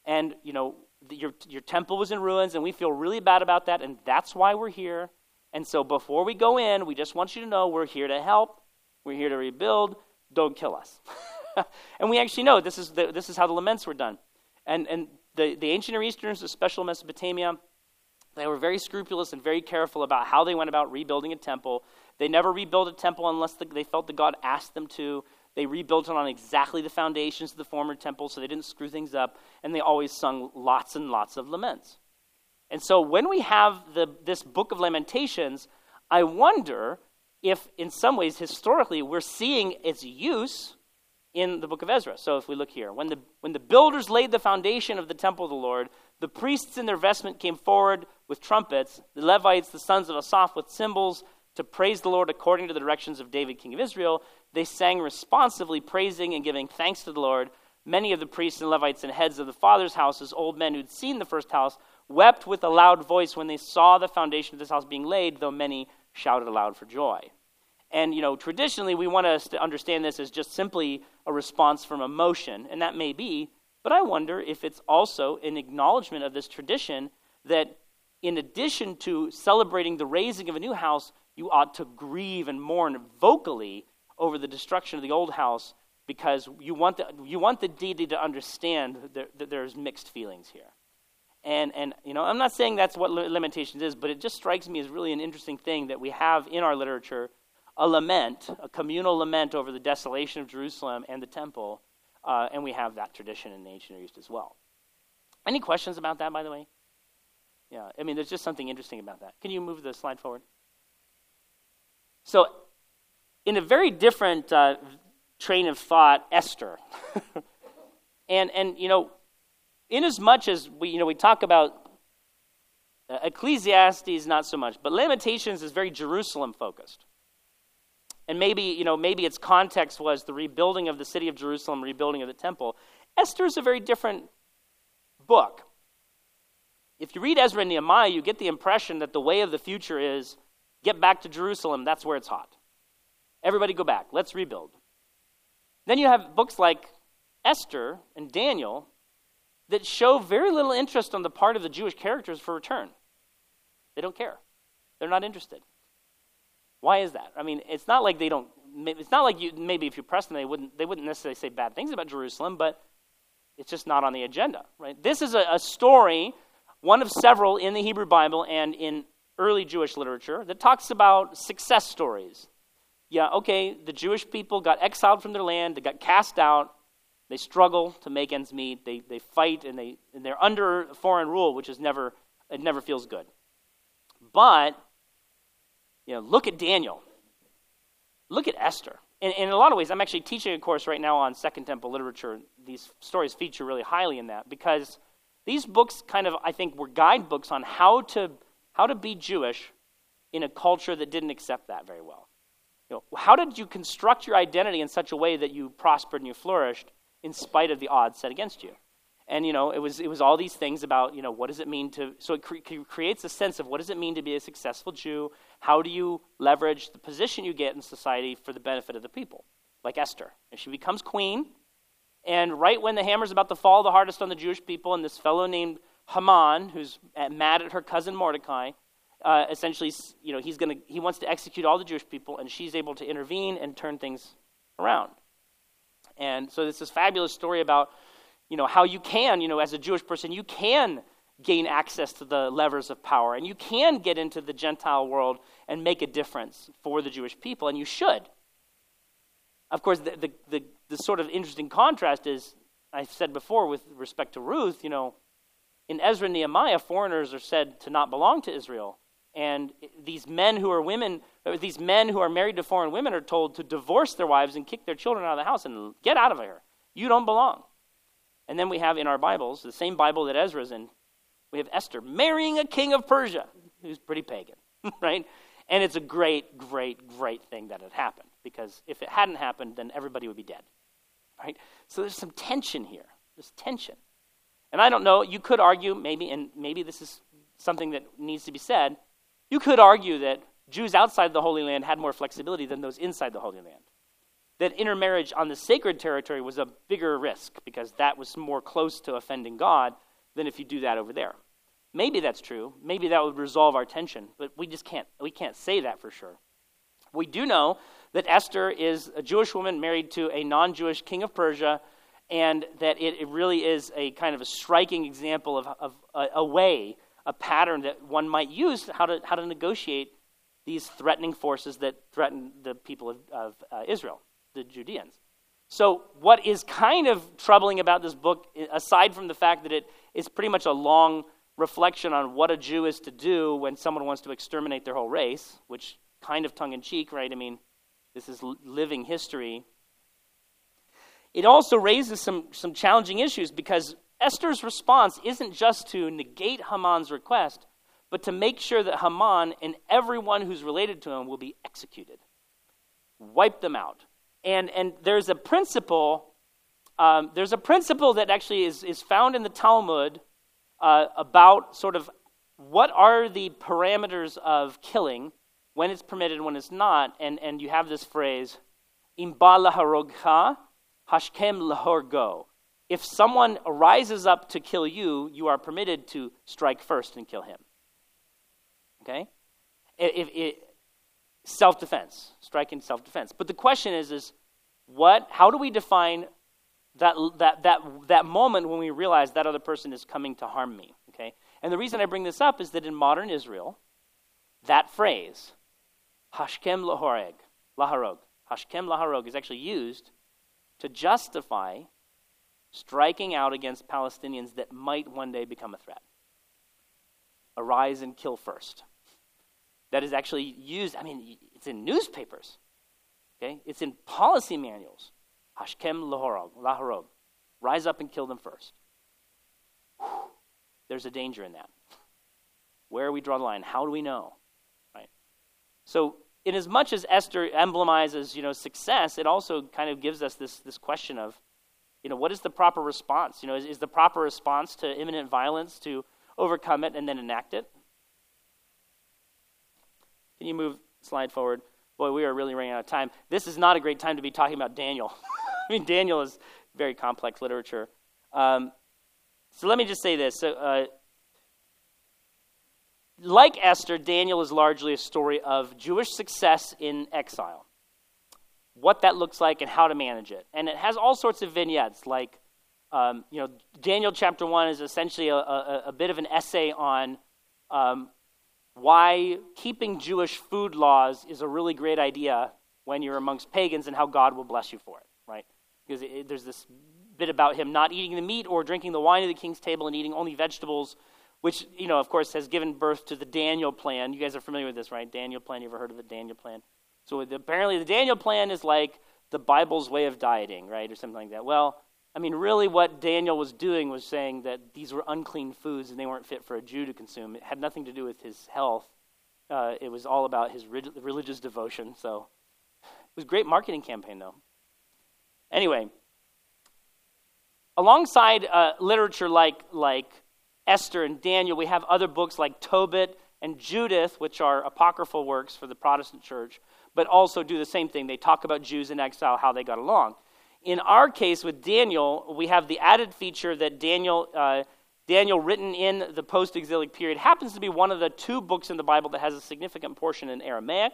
And, you know, your, your temple was in ruins, and we feel really bad about that, and that's why we're here. And so before we go in, we just want you to know we're here to help, we're here to rebuild. Don't kill us. [LAUGHS] and we actually know this is, the, this is how the laments were done. And, and the, the ancient Near Easterners, especially Mesopotamia, they were very scrupulous and very careful about how they went about rebuilding a temple. They never rebuilt a temple unless the, they felt that God asked them to. They rebuilt it on exactly the foundations of the former temple so they didn't screw things up. And they always sung lots and lots of laments. And so when we have the, this book of Lamentations, I wonder if, in some ways, historically, we're seeing its use in the book of Ezra. So if we look here, when the, when the builders laid the foundation of the temple of the Lord, the priests in their vestment came forward with trumpets, the Levites, the sons of Asaph, with cymbals to praise the Lord according to the directions of David, king of Israel. They sang responsively, praising and giving thanks to the Lord. Many of the priests and Levites and heads of the fathers' houses, old men who'd seen the first house, wept with a loud voice when they saw the foundation of this house being laid, though many shouted aloud for joy. And, you know, traditionally we want us to understand this as just simply a response from emotion, and that may be, but I wonder if it's also an acknowledgement of this tradition that in addition to celebrating the raising of a new house, you ought to grieve and mourn vocally over the destruction of the old house because you want the, you want the deity to understand that, that there's mixed feelings here. And, and, you know, I'm not saying that's what Lamentations is, but it just strikes me as really an interesting thing that we have in our literature a lament, a communal lament over the desolation of Jerusalem and the temple, uh, and we have that tradition in the ancient Near East as well. Any questions about that, by the way? Yeah, I mean, there's just something interesting about that. Can you move the slide forward? So, in a very different uh, train of thought, Esther. [LAUGHS] and, and, you know, in as much as we, you know, we talk about uh, Ecclesiastes, not so much, but Lamentations is very Jerusalem focused. And maybe, you know, maybe its context was the rebuilding of the city of Jerusalem, rebuilding of the temple. Esther is a very different book. If you read Ezra and Nehemiah, you get the impression that the way of the future is get back to Jerusalem, that's where it's hot. Everybody go back, let's rebuild. Then you have books like Esther and Daniel that show very little interest on the part of the Jewish characters for return. They don't care. They're not interested. Why is that? I mean, it's not like they don't. It's not like you maybe if you press them, they wouldn't. They wouldn't necessarily say bad things about Jerusalem, but it's just not on the agenda, right? This is a, a story, one of several in the Hebrew Bible and in early Jewish literature that talks about success stories. Yeah, okay, the Jewish people got exiled from their land, they got cast out, they struggle to make ends meet, they, they fight, and, they, and they're under foreign rule, which is never, it never feels good. But you know, look at Daniel. Look at Esther. In, in a lot of ways, I'm actually teaching a course right now on Second Temple literature. These stories feature really highly in that because these books kind of, I think, were guidebooks on how to, how to be Jewish in a culture that didn't accept that very well. You know, how did you construct your identity in such a way that you prospered and you flourished in spite of the odds set against you? and you know it was it was all these things about you know what does it mean to so it cre- creates a sense of what does it mean to be a successful jew? How do you leverage the position you get in society for the benefit of the people like esther? And she becomes queen and right when the hammer's about to fall the hardest on the jewish people and this fellow named haman who's mad at her cousin mordecai uh, essentially you know he's to he wants to execute all the jewish people and she's able to intervene and turn things around and so it's this fabulous story about you know, how you can, you know, as a Jewish person, you can gain access to the levers of power and you can get into the Gentile world and make a difference for the Jewish people, and you should. Of course, the, the, the, the sort of interesting contrast is, I said before with respect to Ruth, you know, in Ezra and Nehemiah, foreigners are said to not belong to Israel. And these men who are women, uh, these men who are married to foreign women are told to divorce their wives and kick their children out of the house and get out of here. You don't belong. And then we have in our Bibles, the same Bible that Ezra's in, we have Esther marrying a king of Persia who's pretty pagan, [LAUGHS] right? And it's a great, great, great thing that it happened because if it hadn't happened, then everybody would be dead, right? So there's some tension here. There's tension. And I don't know, you could argue, maybe, and maybe this is something that needs to be said, you could argue that Jews outside the Holy Land had more flexibility than those inside the Holy Land. That intermarriage on the sacred territory was a bigger risk because that was more close to offending God than if you do that over there. Maybe that's true. Maybe that would resolve our tension, but we just can't we can't say that for sure. We do know that Esther is a Jewish woman married to a non-Jewish king of Persia and that it, it really is a kind of a striking example of, of a, a way a pattern that one might use how to, how to negotiate these threatening forces that threaten the people of, of uh, Israel, the Judeans. So, what is kind of troubling about this book, aside from the fact that it is pretty much a long reflection on what a Jew is to do when someone wants to exterminate their whole race, which kind of tongue in cheek, right? I mean, this is living history. It also raises some, some challenging issues because Esther's response isn't just to negate Haman's request, but to make sure that Haman and everyone who's related to him will be executed. Wipe them out. And, and there's a principle, um, there's a principle that actually is, is found in the Talmud uh, about sort of what are the parameters of killing, when it's permitted and when it's not. And, and you have this phrase, imba laharogha, hashkem lahorgo if someone rises up to kill you, you are permitted to strike first and kill him. Okay? If, if, self defense, striking self defense. But the question is, is what? How do we define that, that, that, that moment when we realize that other person is coming to harm me? Okay? And the reason I bring this up is that in modern Israel, that phrase, hashkem lahoreg, laharog, hashkem laharog, is actually used to justify striking out against Palestinians that might one day become a threat. Arise and kill first. That is actually used, I mean, it's in newspapers, okay? It's in policy manuals. Hashkem laharog. Rise up and kill them first. There's a danger in that. Where do we draw the line? How do we know? Right? So, in as much as Esther emblemizes, you know, success, it also kind of gives us this, this question of you know, what is the proper response? You know, is, is the proper response to imminent violence to overcome it and then enact it? Can you move slide forward? Boy, we are really running out of time. This is not a great time to be talking about Daniel. [LAUGHS] I mean, Daniel is very complex literature. Um, so let me just say this. So, uh, like Esther, Daniel is largely a story of Jewish success in exile what that looks like and how to manage it. And it has all sorts of vignettes, like, um, you know, Daniel chapter 1 is essentially a, a, a bit of an essay on um, why keeping Jewish food laws is a really great idea when you're amongst pagans and how God will bless you for it, right? Because it, there's this bit about him not eating the meat or drinking the wine at the king's table and eating only vegetables, which, you know, of course, has given birth to the Daniel plan. You guys are familiar with this, right? Daniel plan. You ever heard of the Daniel plan? So apparently, the Daniel plan is like the Bible's way of dieting, right, or something like that. Well, I mean, really, what Daniel was doing was saying that these were unclean foods and they weren't fit for a Jew to consume. It had nothing to do with his health. Uh, it was all about his religious devotion. So it was a great marketing campaign, though. Anyway, alongside uh, literature like like Esther and Daniel, we have other books like Tobit and Judith, which are apocryphal works for the Protestant church, but also do the same thing. They talk about Jews in exile, how they got along. In our case with Daniel, we have the added feature that Daniel, uh, Daniel written in the post exilic period, happens to be one of the two books in the Bible that has a significant portion in Aramaic.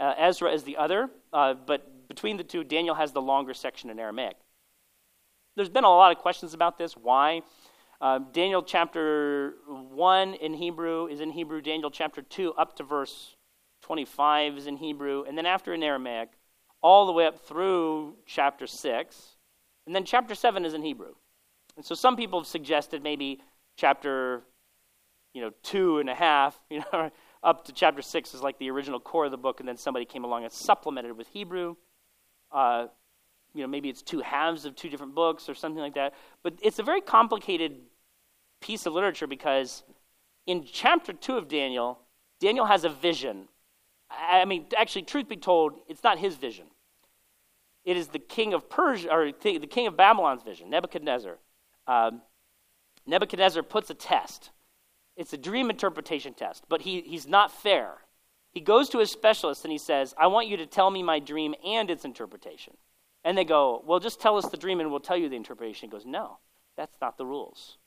Uh, Ezra is the other, uh, but between the two, Daniel has the longer section in Aramaic. There's been a lot of questions about this. Why? Uh, Daniel chapter 1 in Hebrew is in Hebrew. Daniel chapter 2 up to verse 25 is in Hebrew, and then after in Aramaic, all the way up through chapter 6. And then chapter 7 is in Hebrew. And so some people have suggested maybe chapter, you know, two and a half, [LAUGHS] you know, up to chapter six is like the original core of the book, and then somebody came along and supplemented with Hebrew. Uh, you know, maybe it's two halves of two different books or something like that. But it's a very complicated piece of literature because in chapter two of Daniel, Daniel has a vision. I mean, actually, truth be told, it's not his vision. It is the king of Persia, or the king of Babylon's vision, Nebuchadnezzar. Um, Nebuchadnezzar puts a test. It's a dream interpretation test, but he, he's not fair. He goes to his specialist and he says, I want you to tell me my dream and its interpretation. And they go, Well, just tell us the dream and we'll tell you the interpretation. He goes, No, that's not the rules.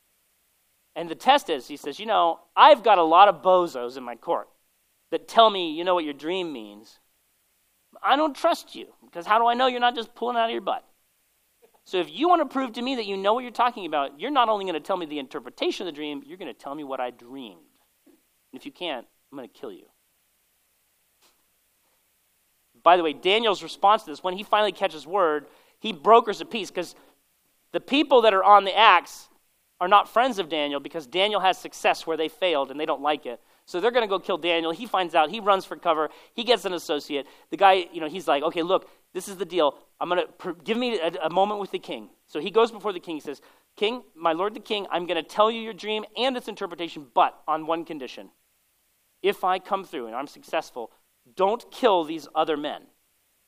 And the test is, he says, You know, I've got a lot of bozos in my court that tell me, you know what your dream means. I don't trust you because how do I know you're not just pulling out of your butt? So if you want to prove to me that you know what you're talking about, you're not only going to tell me the interpretation of the dream, you're going to tell me what I dreamed. And if you can't, I'm going to kill you. By the way, Daniel's response to this, when he finally catches word, he brokers a peace because the people that are on the axe are not friends of Daniel because Daniel has success where they failed and they don't like it. So they're going to go kill Daniel. He finds out. He runs for cover. He gets an associate. The guy, you know, he's like, okay, look, this is the deal. I'm going to give me a, a moment with the king. So he goes before the king. He says, King, my lord the king, I'm going to tell you your dream and its interpretation, but on one condition. If I come through and I'm successful, don't kill these other men,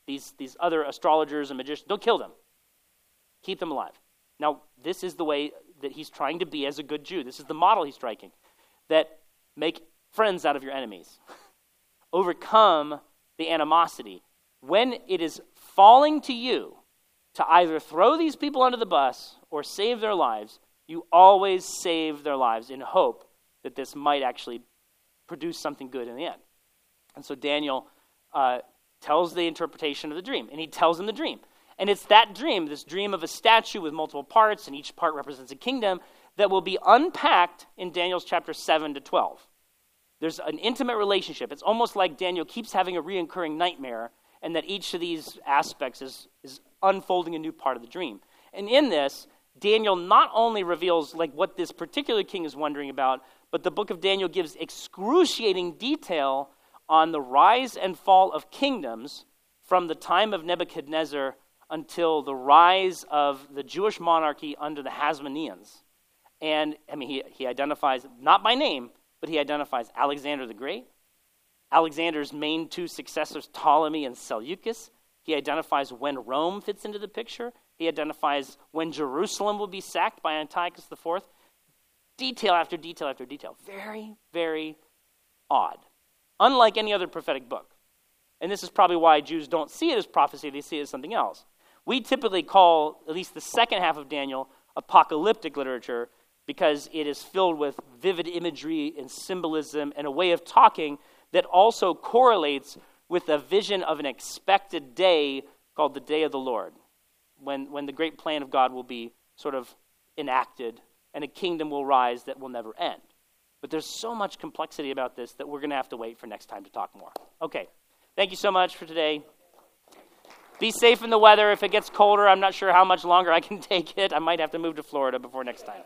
these, these other astrologers and magicians. Don't kill them. Keep them alive. Now, this is the way that he's trying to be as a good Jew. This is the model he's striking. That make friends out of your enemies. [LAUGHS] Overcome the animosity. When it is falling to you to either throw these people under the bus or save their lives, you always save their lives in hope that this might actually produce something good in the end. And so Daniel uh, tells the interpretation of the dream, and he tells him the dream. And it's that dream, this dream of a statue with multiple parts, and each part represents a kingdom, that will be unpacked in Daniel's chapter 7 to 12. There's an intimate relationship. It's almost like Daniel keeps having a reoccurring nightmare, and that each of these aspects is, is unfolding a new part of the dream. And in this, Daniel not only reveals like what this particular king is wondering about, but the book of Daniel gives excruciating detail on the rise and fall of kingdoms from the time of Nebuchadnezzar until the rise of the Jewish monarchy under the Hasmoneans. And I mean, he, he identifies, not by name, but he identifies Alexander the Great, Alexander's main two successors, Ptolemy and Seleucus. He identifies when Rome fits into the picture. He identifies when Jerusalem will be sacked by Antiochus IV. Detail after detail after detail. Very, very odd. Unlike any other prophetic book. And this is probably why Jews don't see it as prophecy, they see it as something else. We typically call at least the second half of Daniel apocalyptic literature because it is filled with vivid imagery and symbolism and a way of talking that also correlates with a vision of an expected day called the day of the Lord, when, when the great plan of God will be sort of enacted and a kingdom will rise that will never end. But there's so much complexity about this that we're going to have to wait for next time to talk more. Okay, thank you so much for today. Be safe in the weather. If it gets colder, I'm not sure how much longer I can [LAUGHS] take it. I might have to move to Florida before next time.